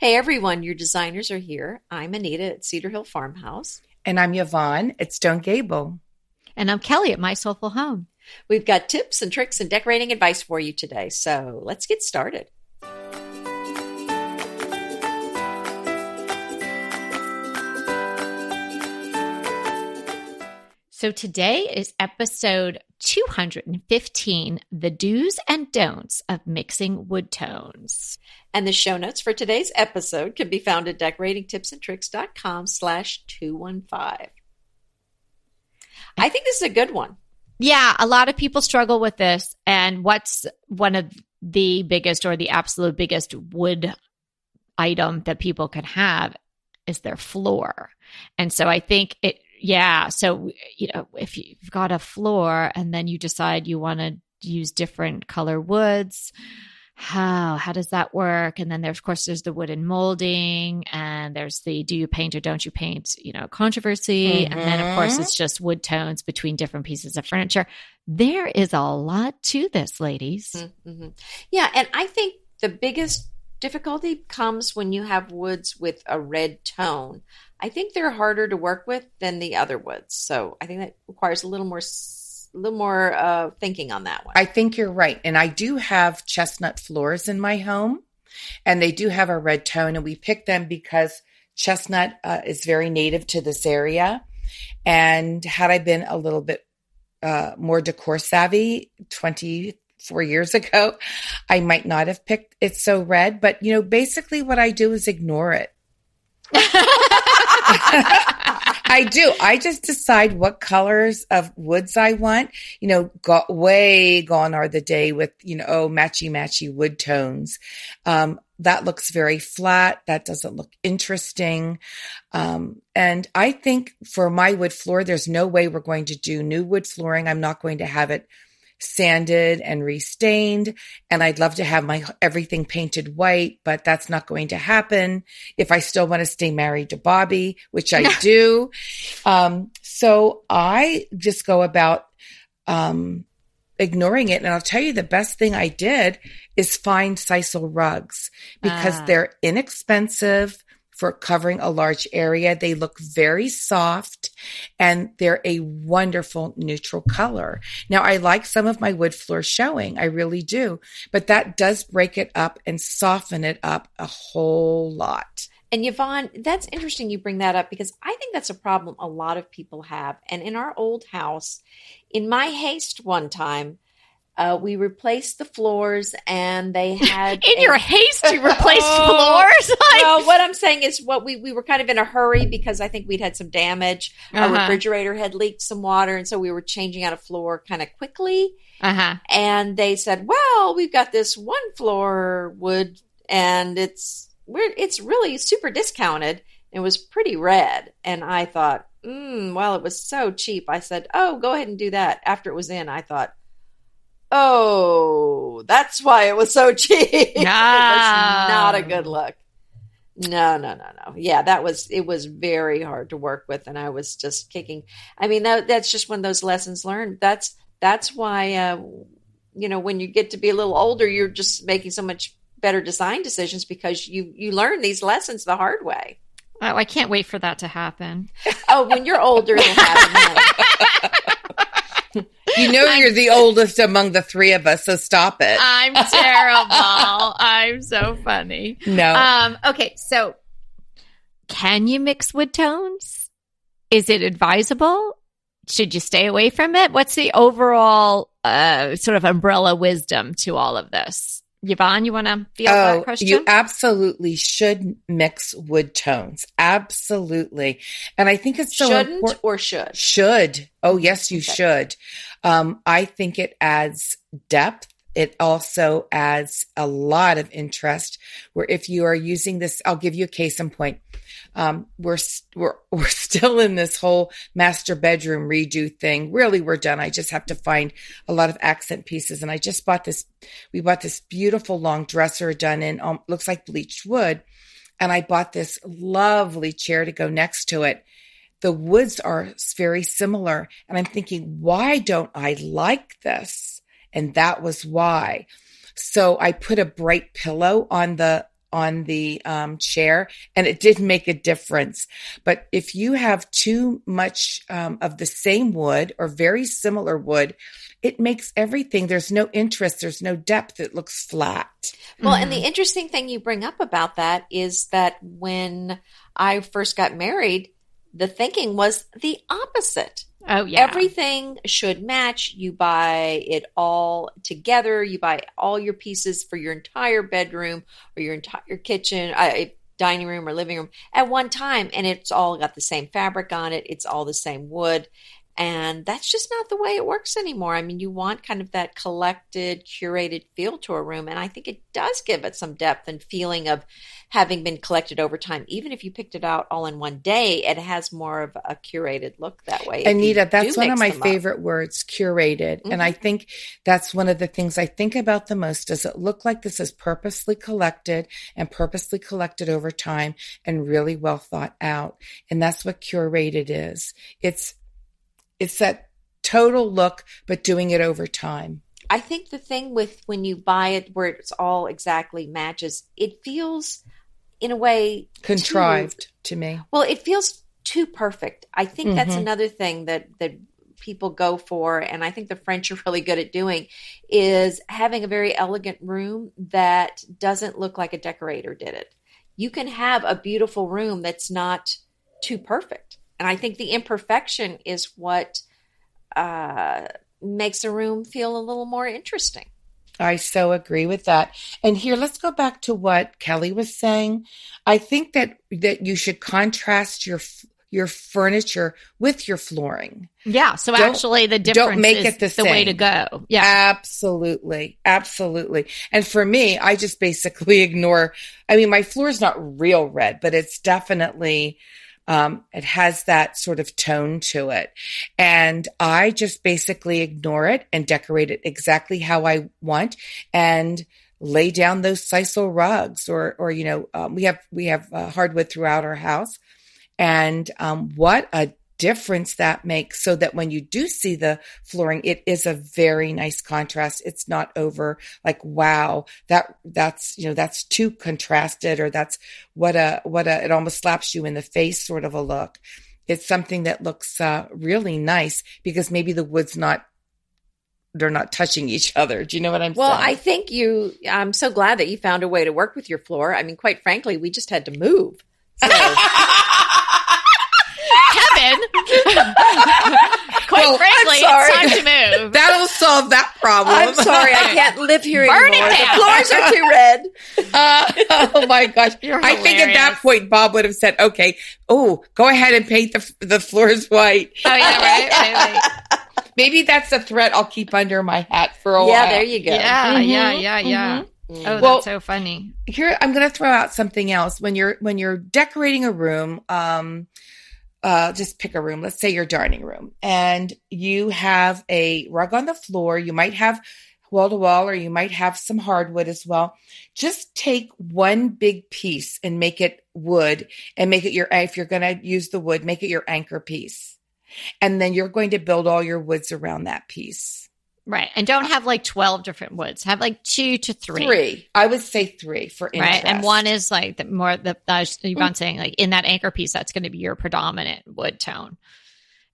Hey everyone, your designers are here. I'm Anita at Cedar Hill Farmhouse. And I'm Yvonne at Stone Gable. And I'm Kelly at My Soulful Home. We've got tips and tricks and decorating advice for you today. So let's get started. So today is episode 215 The Do's and Don'ts of Mixing Wood Tones. And the show notes for today's episode can be found at decoratingtipsandtricks.com slash 215. I think this is a good one. Yeah, a lot of people struggle with this. And what's one of the biggest or the absolute biggest wood item that people can have is their floor. And so I think it yeah. So, you know, if you've got a floor and then you decide you want to use different color woods, how how does that work? And then there's of course there's the wooden molding and there's the do you paint or don't you paint, you know, controversy. Mm-hmm. And then of course it's just wood tones between different pieces of furniture. There is a lot to this, ladies. Mm-hmm. Yeah, and I think the biggest difficulty comes when you have woods with a red tone. I think they're harder to work with than the other woods. So I think that requires a little more a little more uh, thinking on that one. I think you're right. And I do have chestnut floors in my home, and they do have a red tone. And we picked them because chestnut uh, is very native to this area. And had I been a little bit uh, more decor savvy 24 years ago, I might not have picked it so red. But, you know, basically what I do is ignore it. I do. I just decide what colors of woods I want. You know, got way gone are the day with, you know, oh, matchy matchy wood tones. Um, that looks very flat. That doesn't look interesting. Um, and I think for my wood floor, there's no way we're going to do new wood flooring. I'm not going to have it sanded and restained. And I'd love to have my everything painted white, but that's not going to happen if I still want to stay married to Bobby, which I do. Um, so I just go about, um, ignoring it. And I'll tell you the best thing I did is find sisal rugs because ah. they're inexpensive for covering a large area. They look very soft and they're a wonderful neutral color. Now, I like some of my wood floor showing. I really do, but that does break it up and soften it up a whole lot. And Yvonne, that's interesting you bring that up because I think that's a problem a lot of people have. And in our old house, in my haste one time, uh, we replaced the floors, and they had in a, your haste you replaced floors. well, what I'm saying is, what we we were kind of in a hurry because I think we'd had some damage. Uh-huh. Our refrigerator had leaked some water, and so we were changing out a floor kind of quickly. Uh-huh. And they said, "Well, we've got this one floor wood, and it's we're it's really super discounted." It was pretty red, and I thought, mm, well, it was so cheap. I said, "Oh, go ahead and do that." After it was in, I thought Oh, that's why it was so cheap. it was not a good look. No, no, no, no. Yeah, that was it was very hard to work with and I was just kicking. I mean, that, that's just one of those lessons learned. That's that's why uh you know, when you get to be a little older, you're just making so much better design decisions because you you learn these lessons the hard way. Oh, I can't wait for that to happen. oh, when you're older, it'll happen. You know I'm, you're the oldest among the three of us, so stop it. I'm terrible. I'm so funny. No. Um, okay, so can you mix wood tones? Is it advisable? Should you stay away from it? What's the overall uh, sort of umbrella wisdom to all of this? Yvonne, you want to field oh, that question? You absolutely should mix wood tones. Absolutely. And I think it's so Shouldn't important. or should? Should. Oh, yes, you okay. should. Um, I think it adds depth. It also adds a lot of interest where if you are using this, I'll give you a case in point. Um, we're, we're, we're still in this whole master bedroom redo thing. Really, we're done. I just have to find a lot of accent pieces. And I just bought this, we bought this beautiful long dresser done in, um, looks like bleached wood. And I bought this lovely chair to go next to it the woods are very similar. And I'm thinking, why don't I like this? And that was why. So I put a bright pillow on the on the um, chair and it did make a difference. But if you have too much um, of the same wood or very similar wood, it makes everything, there's no interest, there's no depth, it looks flat. Well, mm-hmm. and the interesting thing you bring up about that is that when I first got married, the thinking was the opposite. Oh, yeah. Everything should match. You buy it all together. You buy all your pieces for your entire bedroom or your entire kitchen, uh, dining room or living room at one time. And it's all got the same fabric on it. It's all the same wood. And that's just not the way it works anymore. I mean, you want kind of that collected, curated feel to a room. And I think it does give it some depth and feeling of having been collected over time. Even if you picked it out all in one day, it has more of a curated look that way. Anita, that's one of my favorite up. words, curated. Mm-hmm. And I mm-hmm. think that's one of the things I think about the most. Does it look like this is purposely collected and purposely collected over time and really well thought out? And that's what curated is. It's it's that total look, but doing it over time. I think the thing with when you buy it where it's all exactly matches, it feels in a way contrived too, to me. Well, it feels too perfect. I think mm-hmm. that's another thing that that people go for and I think the French are really good at doing is having a very elegant room that doesn't look like a decorator did it. You can have a beautiful room that's not too perfect. And I think the imperfection is what uh, makes a room feel a little more interesting. I so agree with that. And here, let's go back to what Kelly was saying. I think that that you should contrast your your furniture with your flooring. Yeah. So don't, actually, the difference don't make it the, the way to go. Yeah. Absolutely. Absolutely. And for me, I just basically ignore. I mean, my floor is not real red, but it's definitely um, it has that sort of tone to it. And I just basically ignore it and decorate it exactly how I want and lay down those sisal rugs or, or, you know, um, we have, we have uh, hardwood throughout our house. And um, what a difference that makes so that when you do see the flooring, it is a very nice contrast. It's not over like, wow, that, that's, you know, that's too contrasted or that's what a, what a, it almost slaps you in the face sort of a look. It's something that looks uh, really nice because maybe the wood's not they're not touching each other. Do you know what I'm well, saying? Well, I think you, I'm so glad that you found a way to work with your floor. I mean, quite frankly, we just had to move. So. Kevin. Quite well, frankly, it's time to move. That'll solve that problem. I'm sorry, I can't live here Burn anymore. The floors are too red. Uh, oh my gosh! I think at that point, Bob would have said, "Okay, oh, go ahead and paint the the floors white." Oh yeah, right, right, right. Maybe that's a threat I'll keep under my hat for a yeah, while. Yeah, there you go. Yeah, mm-hmm. yeah, yeah, yeah. Mm-hmm. Oh, well, that's so funny. Here, I'm going to throw out something else. When you're when you're decorating a room, um, uh, just pick a room. Let's say your dining room, and you have a rug on the floor. You might have wall to wall, or you might have some hardwood as well. Just take one big piece and make it wood, and make it your. If you're going to use the wood, make it your anchor piece, and then you're going to build all your woods around that piece. Right. And don't have like 12 different woods. Have like two to three. Three. I would say three for interest. Right. And one is like the more the, the mm-hmm. you've been saying, like in that anchor piece, that's going to be your predominant wood tone.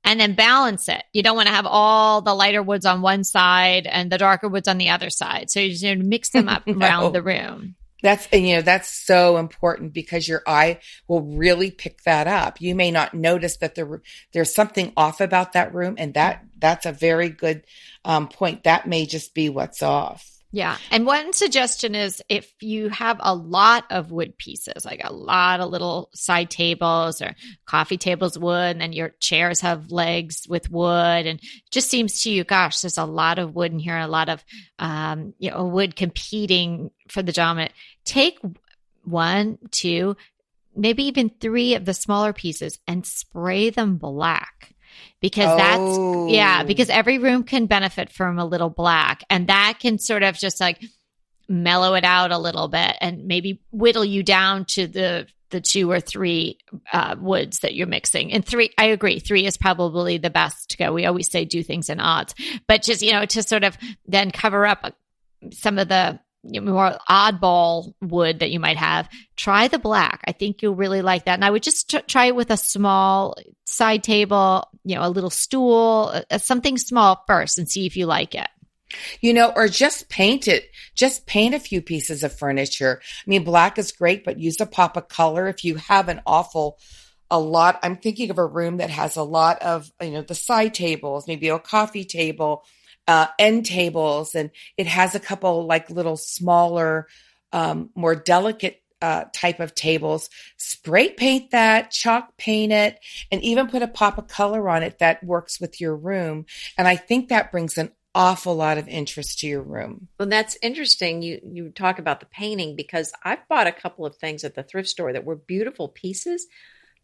And then balance it. You don't want to have all the lighter woods on one side and the darker woods on the other side. So you just you know, mix them up no. around the room. That's, you know, that's so important because your eye will really pick that up. You may not notice that there, there's something off about that room. And that, that's a very good um, point. That may just be what's off. Yeah. And one suggestion is if you have a lot of wood pieces, like a lot of little side tables or coffee tables wood, and then your chairs have legs with wood, and just seems to you, gosh, there's a lot of wood in here, a lot of um, you know, wood competing for the dominant. Take one, two, maybe even three of the smaller pieces and spray them black because oh. that's yeah oh. because every room can benefit from a little black and that can sort of just like mellow it out a little bit and maybe whittle you down to the the two or three uh, woods that you're mixing and three i agree three is probably the best to go we always say do things in odds but just you know to sort of then cover up some of the more oddball wood that you might have, try the black. I think you'll really like that. And I would just try it with a small side table, you know, a little stool, uh, something small first and see if you like it. You know, or just paint it. Just paint a few pieces of furniture. I mean, black is great, but use a pop of color. If you have an awful, a lot, I'm thinking of a room that has a lot of, you know, the side tables, maybe a coffee table, uh, end tables, and it has a couple like little smaller, um, more delicate uh, type of tables, spray paint that, chalk paint it, and even put a pop of color on it that works with your room. And I think that brings an awful lot of interest to your room. Well, that's interesting. You you talk about the painting because I've bought a couple of things at the thrift store that were beautiful pieces,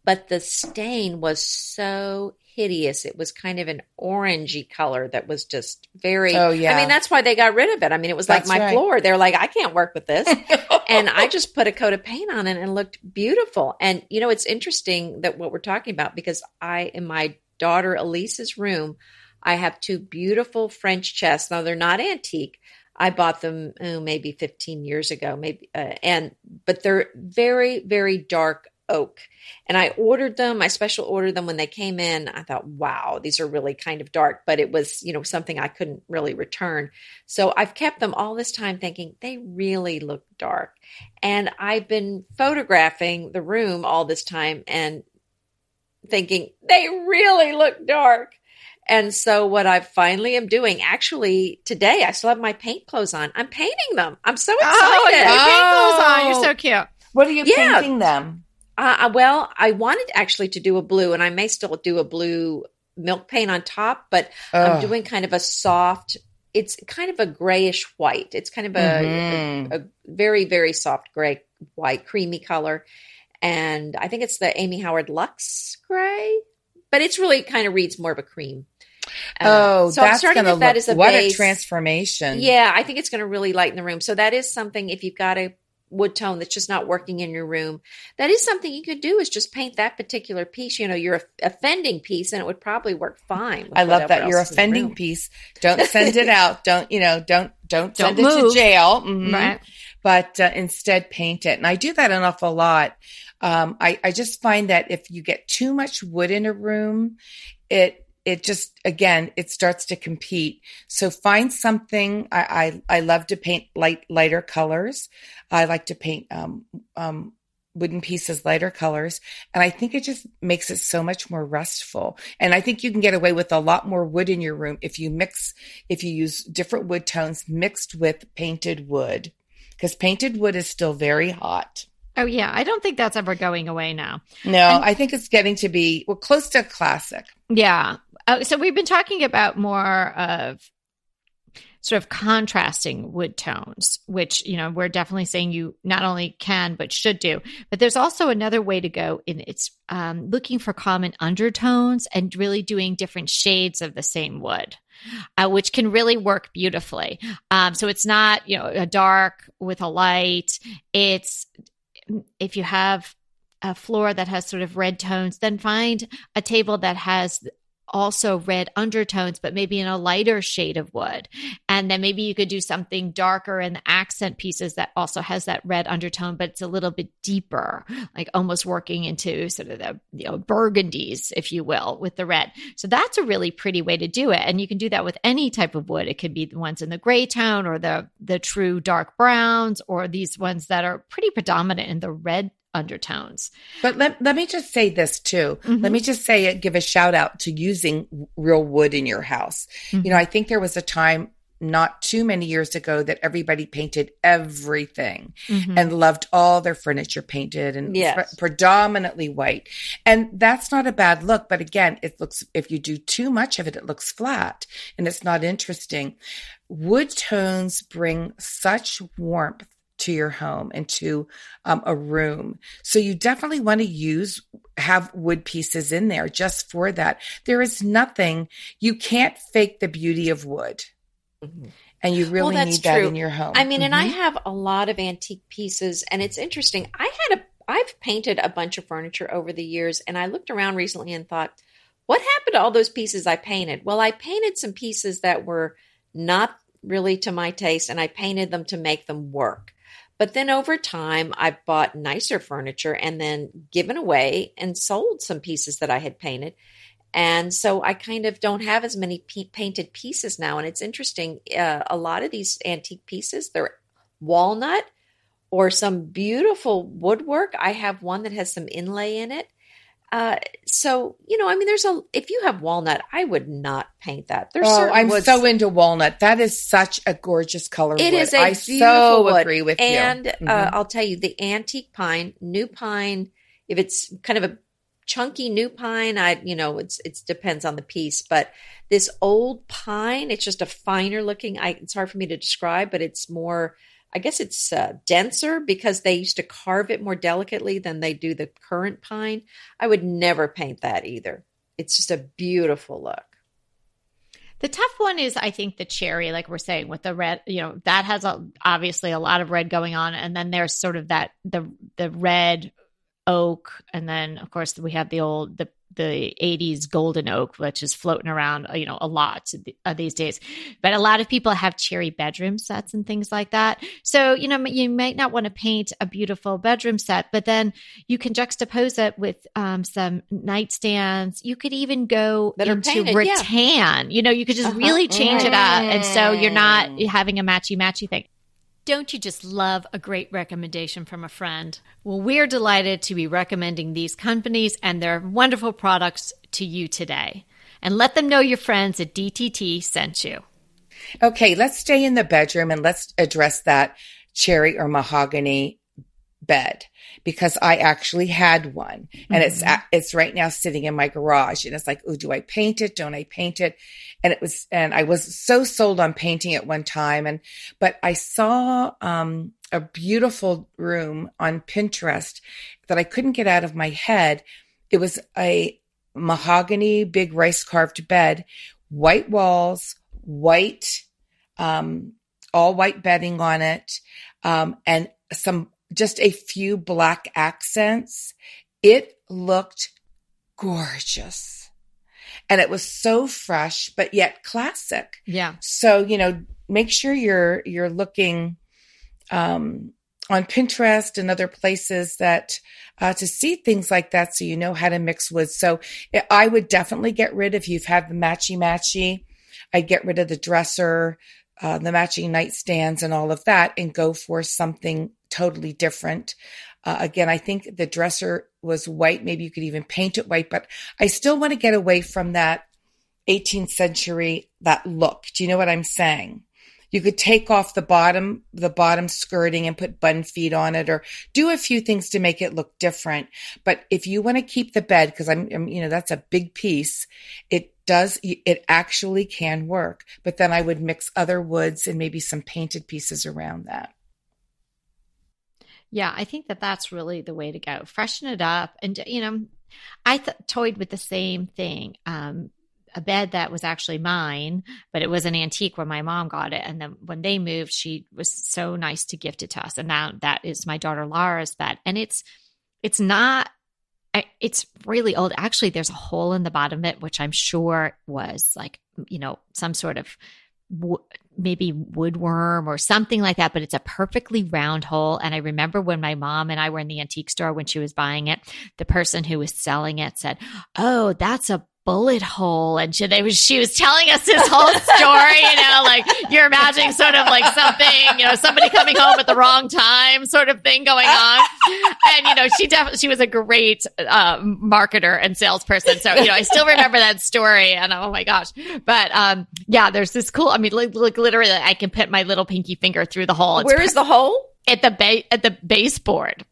but the stain was so hideous. It was kind of an orangey color that was just very. Oh yeah. I mean, that's why they got rid of it. I mean, it was That's like my right. floor. They're like, I can't work with this, and I just put a coat of paint on it and it looked beautiful. And you know, it's interesting that what we're talking about because I in my daughter Elise's room, I have two beautiful French chests. Now they're not antique. I bought them oh, maybe 15 years ago, maybe, uh, and but they're very, very dark oak. And I ordered them. I special ordered them when they came in. I thought, wow, these are really kind of dark, but it was, you know, something I couldn't really return. So I've kept them all this time thinking they really look dark. And I've been photographing the room all this time and thinking they really look dark. And so what I finally am doing, actually today, I still have my paint clothes on. I'm painting them. I'm so oh, excited. Oh, you put paint clothes on. You're Oh. so cute. What are you Yeah. painting them? Uh, well, I wanted actually to do a blue, and I may still do a blue milk paint on top, but I'm doing kind of a soft. It's kind of a grayish white. It's kind of a, Mhm. a, a very very soft gray white, creamy color, and I think it's the Amy Howard Lux gray, but it's really kind of reads more of a cream. Uh, Oh, so I'm that's starting going to with that look as a what base. a transformation. Yeah, I think it's going to really lighten the room. So that is something. If you've got a wood tone that's just not working in your room, that is something you could do. Is just paint that particular piece. You know, your offending piece, and it would probably work fine. with I love that your else is in offending piece. Don't send it out. Don't you know? Don't don't Don't send it to move. jail. Mhm. Right. But uh, instead, paint it. And I do that an awful lot. Um, I I just find that if you get too much wood in a room, it it just again it starts to compete. So find something. I I, I love to paint light lighter colors. I like to paint um, um, wooden pieces lighter colors and i think it just makes it so much more restful and i think you can get away with a lot more wood in your room if you mix if you use different wood tones mixed with painted wood because painted wood is still very hot Oh yeah, I don't think that's ever going away now. no And- i think it's getting to be well close to a classic Yeah. Uh, so we've been talking about more of sort of contrasting wood tones, which, you know, we're definitely saying you not only can, but should do. But there's also another way to go in it's um, looking for common undertones and really doing different shades of the same wood. Uh, which can really work beautifully. Um, so it's not, you know, a dark with a light. It's if you have a floor that has sort of red tones, then find a table that has also red undertones, but maybe in a lighter shade of wood. And then maybe you could do something darker in the accent pieces that also has that red undertone, but it's a little bit deeper, like almost working into sort of the you know burgundies, if you will, with the red. So that's a really pretty way to do it. And you can do that with any type of wood. It could be the ones in the gray tone or the the true dark browns or these ones that are pretty predominant in the red undertones. But let, let me just say this too. Mhm. Let me just say it, give a shout out to using real wood in your house. Mhm. You know, I think there was a time not too many years ago that everybody painted everything Mhm. and loved all their furniture painted and Yes. pre- predominantly white. And that's not a bad look. But again, it looks, if you do too much of it, it looks flat and it's not interesting. Wood tones bring such warmth to your home and to um, a room. So you definitely want to use, have wood pieces in there just for that. There is nothing, you can't fake the beauty of wood. Mhm. And you really that's need that true. in your home. I mean, and I Mhm. have a lot of antique pieces, and it's interesting. I had a, I've painted a bunch of furniture over the years, and I looked around recently and thought, what happened to all those pieces I painted? Well, I painted some pieces that were not really to my taste, and I painted them to make them work. But then over time, I've bought nicer furniture and then given away and sold some pieces that I had painted. And so I kind of don't have as many p- painted pieces now. And it's interesting. Uh, a lot of these antique pieces, they're walnut or some beautiful woodwork. I have one that has some inlay in it. Uh, so you know, I mean, there's a if you have walnut, I would not paint that. There's oh, I'm woods. so into walnut. That is such a gorgeous color. It wood. is a I so wood. agree with and, you. And uh, mm-hmm. I'll tell you, the antique pine, new pine, if it's kind of a chunky new pine, I you know, it's it depends on the piece, but this old pine, it's just a finer looking. I it's hard for me to describe, but it's more I guess it's uh, denser because they used to carve it more delicately than they do the current pine. I would never paint that either. It's just a beautiful look. The tough one is, I think, the cherry, like we're saying, with the red. You know, that has a, obviously a lot of red going on, and then there's sort of that the the red oak, and then of course we have the old the the 80s golden oak which is floating around you know a lot these days but a lot of people have cherry bedroom sets and things like that so you know you might not want to paint a beautiful bedroom set but then you can juxtapose it with um, some nightstands you could even go that into painted, rattan yeah. you know you could just uh-huh. really change it up and so you're not mm. having a matchy matchy thing don't you just love a great recommendation from a friend? Well, we're delighted to be recommending these companies and their wonderful products to you today. And let them know your friends at DTT sent you. Okay, let's stay in the bedroom and let's address that cherry or mahogany bed because I actually had one and mm-hmm. it's it's right now sitting in my garage and it's like, oh, do I paint it? Don't I paint it? And it was and I was so sold on painting at one time and but I saw um, a beautiful room on Pinterest that I couldn't get out of my head. It was a mahogany big rice carved bed, white walls, white um, all white bedding on it, um, and some just a few black accents. It looked gorgeous. And it was so fresh, but yet classic. Yeah. So, you know, make sure you're, you're looking, um, on Pinterest and other places that uh, to see things like that so you know how to mix woods. So I would definitely get rid if you've had the matchy matchy. I'd get rid of the dresser, uh, the matching nightstands and all of that and go for something totally different. Uh, again, I think the dresser was white. Maybe you could even paint it white, but I still want to get away from that 18th century, that look. Do you know what I'm saying? You could take off the bottom, the bottom skirting and put bun feet on it or do a few things to make it look different. But if you want to keep the bed, because I'm, I'm, you know, that's a big piece, it does, it actually can work. But then I would mix other woods and maybe some painted pieces around that. Yeah, I think that that's really the way to go. Freshen it up. And, you know, I th- toyed with the same thing. Um, a bed that was actually mine, but it was an antique when my mom got it. And then when they moved, she was so nice to gift it to us. And now that is my daughter Laura's bed. And it's, it's not, it's really old. Actually, there's a hole in the bottom of it, which I'm sure was like, you know, some sort of maybe woodworm or something like that, but it's a perfectly round hole. And I remember when my mom and I were in the antique store when she was buying it, the person who was selling it said, Oh, that's a bullet hole and she, they was, she was telling us this whole story, you know, like you're imagining sort of like something, you know, somebody coming home at the wrong time sort of thing going on. And, you know, she definitely, she was a great, uh, marketer and salesperson. So, you know, I still remember that story and oh my gosh. But, um, yeah, there's this cool, I mean, like, like literally I can put my little pinky finger through the hole. It's Where is the hole? At the ba- at the baseboard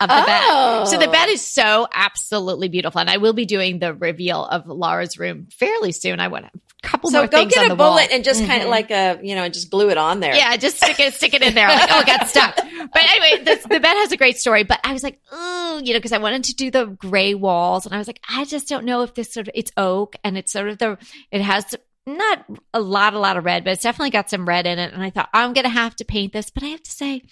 of the oh. bed. So the bed is so absolutely beautiful. And I will be doing the reveal of Laura's room fairly soon. I want a couple of things. so more go get a bullet wall. and just mm-hmm. kind of like a, you know, and just glue it on there. Yeah, just stick it, stick it in there. Like, oh, it got stuck. But anyway, the, the bed has a great story. But I was like, oh, you know, because I wanted to do the gray walls. And I was like, I just don't know if this sort of, it's oak and it's sort of the, it has not a lot, a lot of red, but it's definitely got some red in it. And I thought, I'm going to have to paint this. But I have to say,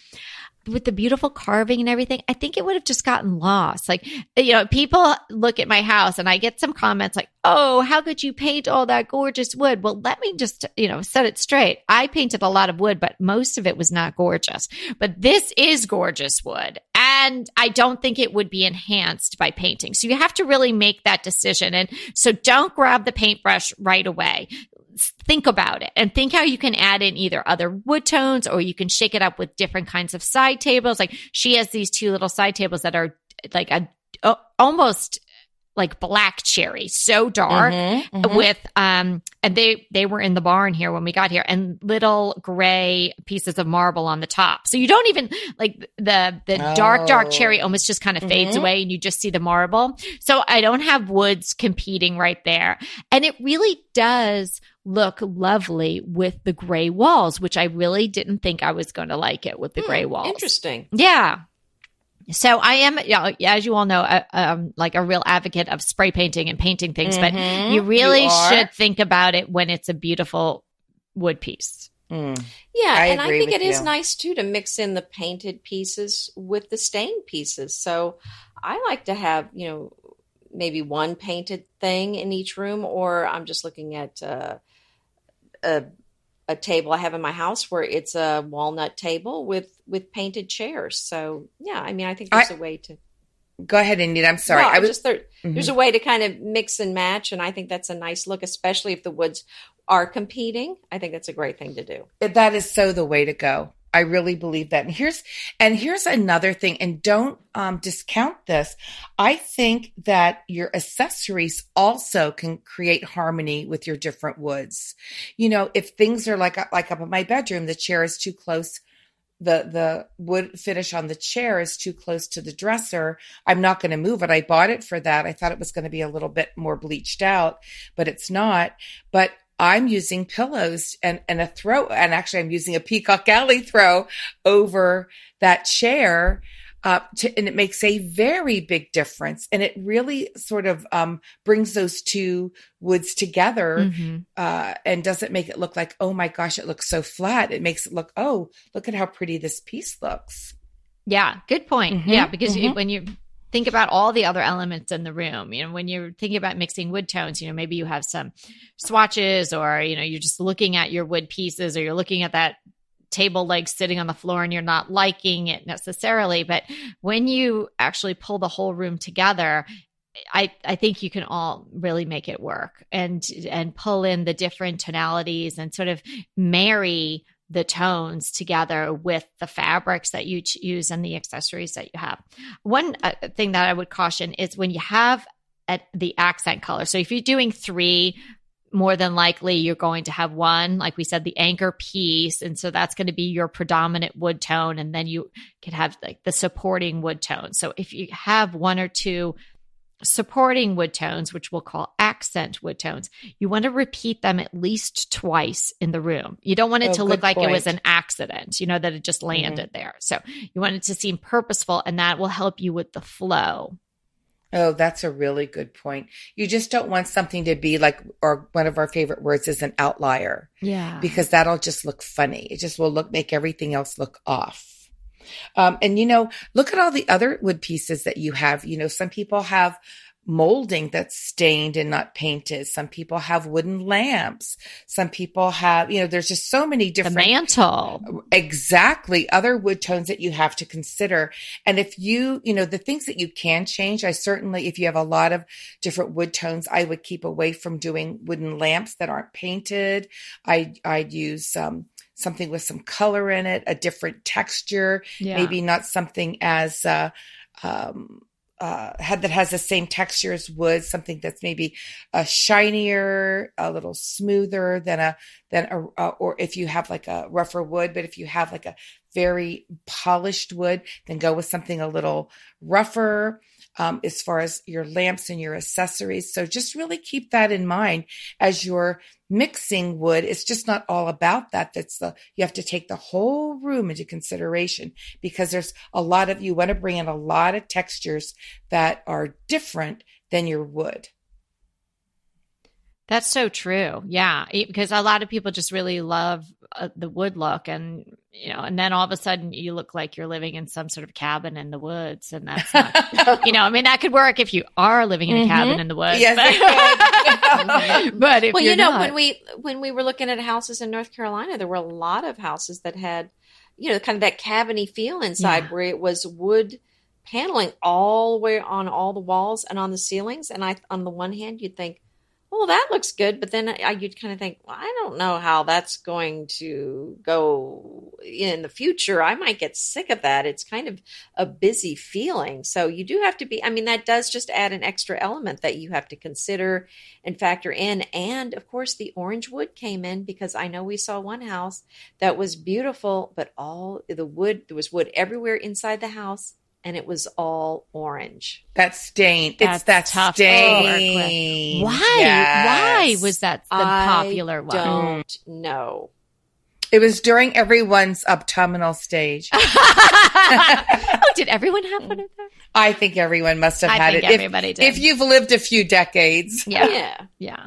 with the beautiful carving and everything, I think it would have just gotten lost. Like, you know, people look at my house and I get some comments like, Oh, how could you paint all that gorgeous wood? Well, let me just, you know, set it straight. I painted a lot of wood, but most of it was not gorgeous. But this is gorgeous wood. And I don't think it would be enhanced by painting. So you have to really make that decision. And so don't grab the paintbrush right away think about it and think how you can add in either other wood tones or you can shake it up with different kinds of side tables. Like she has these two little side tables that are like a, a almost like black cherry, so dark mm-hmm, mm-hmm. with um and they they were in the barn here when we got here and little gray pieces of marble on the top. So you don't even like the the oh. dark dark cherry oh. almost just kind of fades mm-hmm. away and you just see the marble. So I don't have woods competing right there. And it really does look lovely with the gray walls, which I really didn't think I was going to like it with the hmm, gray walls. Interesting. Yeah. So I am, as you all know, uh, um, like a real advocate of spray painting and painting things, mm-hmm. but you really you should think about it when it's a beautiful wood piece. Mm. Yeah, I and I think it you. is nice too to mix in the painted pieces with the stained pieces. So I like to have, you know, maybe one painted thing in each room, or I'm just looking at uh, a a table I have in my house where it's a walnut table with with painted chairs. So yeah, I mean, I think there's I, a way to. Go ahead, Anita. I'm sorry. No, I was just there, mm-hmm. there's a way to kind of mix and match, and I think that's a nice look, especially if the woods are competing. I think that's a great thing to do. That is so the way to go. I really believe that. And here's and here's another thing, and don't um, discount this. I think that your accessories also can create harmony with your different woods. You know, if things are like like up in my bedroom, the chair is too close. The the wood finish on the chair is too close to the dresser. I'm not going to move it. I bought it for that. I thought it was going to be a little bit more bleached out, but it's not. But I'm using pillows and, and a throw, and actually I'm using a peacock alley throw over that chair. Uh, to, and it makes a very big difference. And it really sort of um, brings those two woods together mm-hmm. uh, and doesn't make it look like, oh my gosh, it looks so flat. It makes it look, oh, look at how pretty this piece looks. Yeah, good point. Mm-hmm. Yeah, because mm-hmm. when you think about all the other elements in the room. You know, when you're thinking about mixing wood tones, you know, maybe you have some swatches or, you know, you're just looking at your wood pieces or you're looking at that table leg sitting on the floor and you're not liking it necessarily. But when you actually pull the whole room together, I, I think you can all really make it work and and pull in the different tonalities and sort of marry the tones together with the fabrics that you use and the accessories that you have. One uh, thing that I would caution is when you have at the accent color. So if you're doing three, more than likely you're going to have one, like we said, the anchor piece. And so that's going to be your predominant wood tone. And then you could have like the supporting wood tone. So if you have one or two supporting wood tones, which we'll call accent wood tones, you want to repeat them at least twice in the room. You don't want it oh, to look like point. it was an accident, you know, that it just mm-hmm. landed mm-hmm. there. So you want it to seem purposeful, and that will help you with the flow. Oh, that's a really good point. You just don't want something to be like, or one of our favorite words is an outlier. Yeah. Because that'll just look funny. It just will look, make everything else look off. Um, and you know, look at all the other wood pieces that you have. You know, some people have molding that's stained and not painted. Some people have wooden lamps. Some people have, you know, there's just so many different the mantle. Exactly. Other wood tones that you have to consider. And if you, you know, the things that you can change, I certainly, if you have a lot of different wood tones, I would keep away from doing wooden lamps that aren't painted. I, I'd use, um, something with some color in it, a different texture, yeah. maybe not something as uh, um, uh, had that has the same texture as wood, something that's maybe a shinier, a little smoother than a than a uh, or if you have like a rougher wood, but if you have like a very polished wood, then go with something a little rougher um, as far as your lamps and your accessories. So just really keep that in mind as you're mixing wood. It's just not all about that. That's the, you have to take the whole room into consideration because there's a lot of, you want to bring in a lot of textures that are different than your wood. That's so true. Yeah. Because a lot of people just really love uh, the wood look and you know and then all of a sudden you look like you're living in some sort of cabin in the woods and that's not you know i mean that could work if you are living in a cabin mm-hmm. in the woods yes, but, but well you know not, when we when we were looking at houses in north carolina there were a lot of houses that had you know kind of that cabiny feel inside yeah. where it was wood paneling all the way on all the walls and on the ceilings and i on the one hand you'd think well, that looks good. But then I, you'd kind of think, well, I don't know how that's going to go in the future. I might get sick of that. It's kind of a busy feeling. So you do have to be, I mean, that does just add an extra element that you have to consider and factor in. And of course, the orange wood came in because I know we saw one house that was beautiful, but all the wood, there was wood everywhere inside the house and it was all orange. That stain. That's it's that tough oh, stain. Why? Yes. Why was that the I popular one? I Don't know. It was during everyone's autumnal stage. oh, did everyone have one of those? I think everyone must have I had it. Everybody if, did. If you've lived a few decades. Yeah. Yeah. Yeah.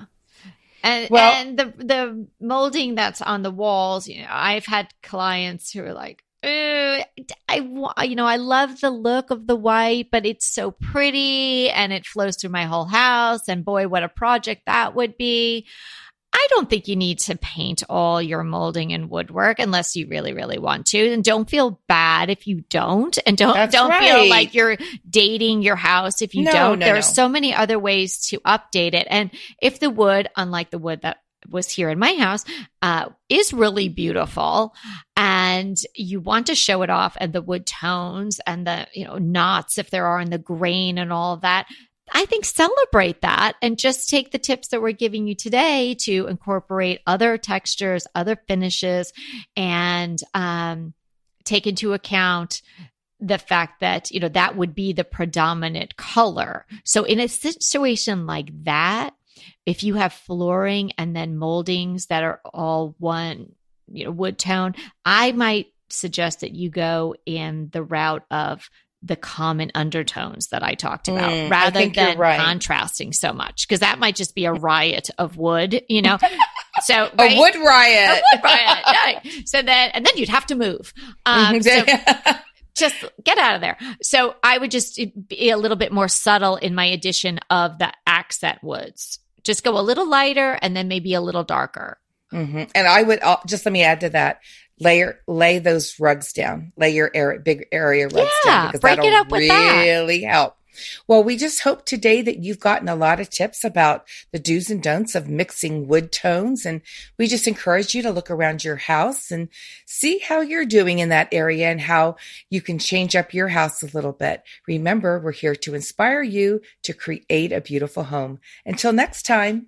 And, well, and the the molding that's on the walls, you know, I've had clients who are like, I, you know, I love the look of the white, but it's so pretty and it flows through my whole house. And boy, what a project that would be. I don't think you need to paint all your molding and woodwork unless you really, really want to. And don't feel bad if you don't. And don't That's don't right. feel like you're dating your house if you no, don't. No, there no. are so many other ways to update it. And if the wood, unlike the wood that was here in my house uh, is really beautiful and you want to show it off and the wood tones and the you know knots if there are in the grain and all of that I think celebrate that and just take the tips that we're giving you today to incorporate other textures, other finishes, and um, take into account the fact that you know that would be the predominant color. So in a situation like that, if you have flooring and then moldings that are all one, you know, wood tone, I might suggest that you go in the route of the common undertones that I talked about mm, rather than right. contrasting so much because that might just be a riot of wood, you know. So right? a wood riot. A wood riot. yeah. So then and then you'd have to move. Um, so just get out of there. So I would just be a little bit more subtle in my addition of the accent woods. Just go a little lighter and then maybe a little darker. Mm-hmm. And I would uh, just let me add to that layer lay those rugs down lay your area, big area rugs yeah, down because break that'll it up with really that. help well, we just hope today that you've gotten a lot of tips about the do's and don'ts of mixing wood tones. And we just encourage you to look around your house and see how you're doing in that area and how you can change up your house a little bit. Remember, we're here to inspire you to create a beautiful home. Until next time.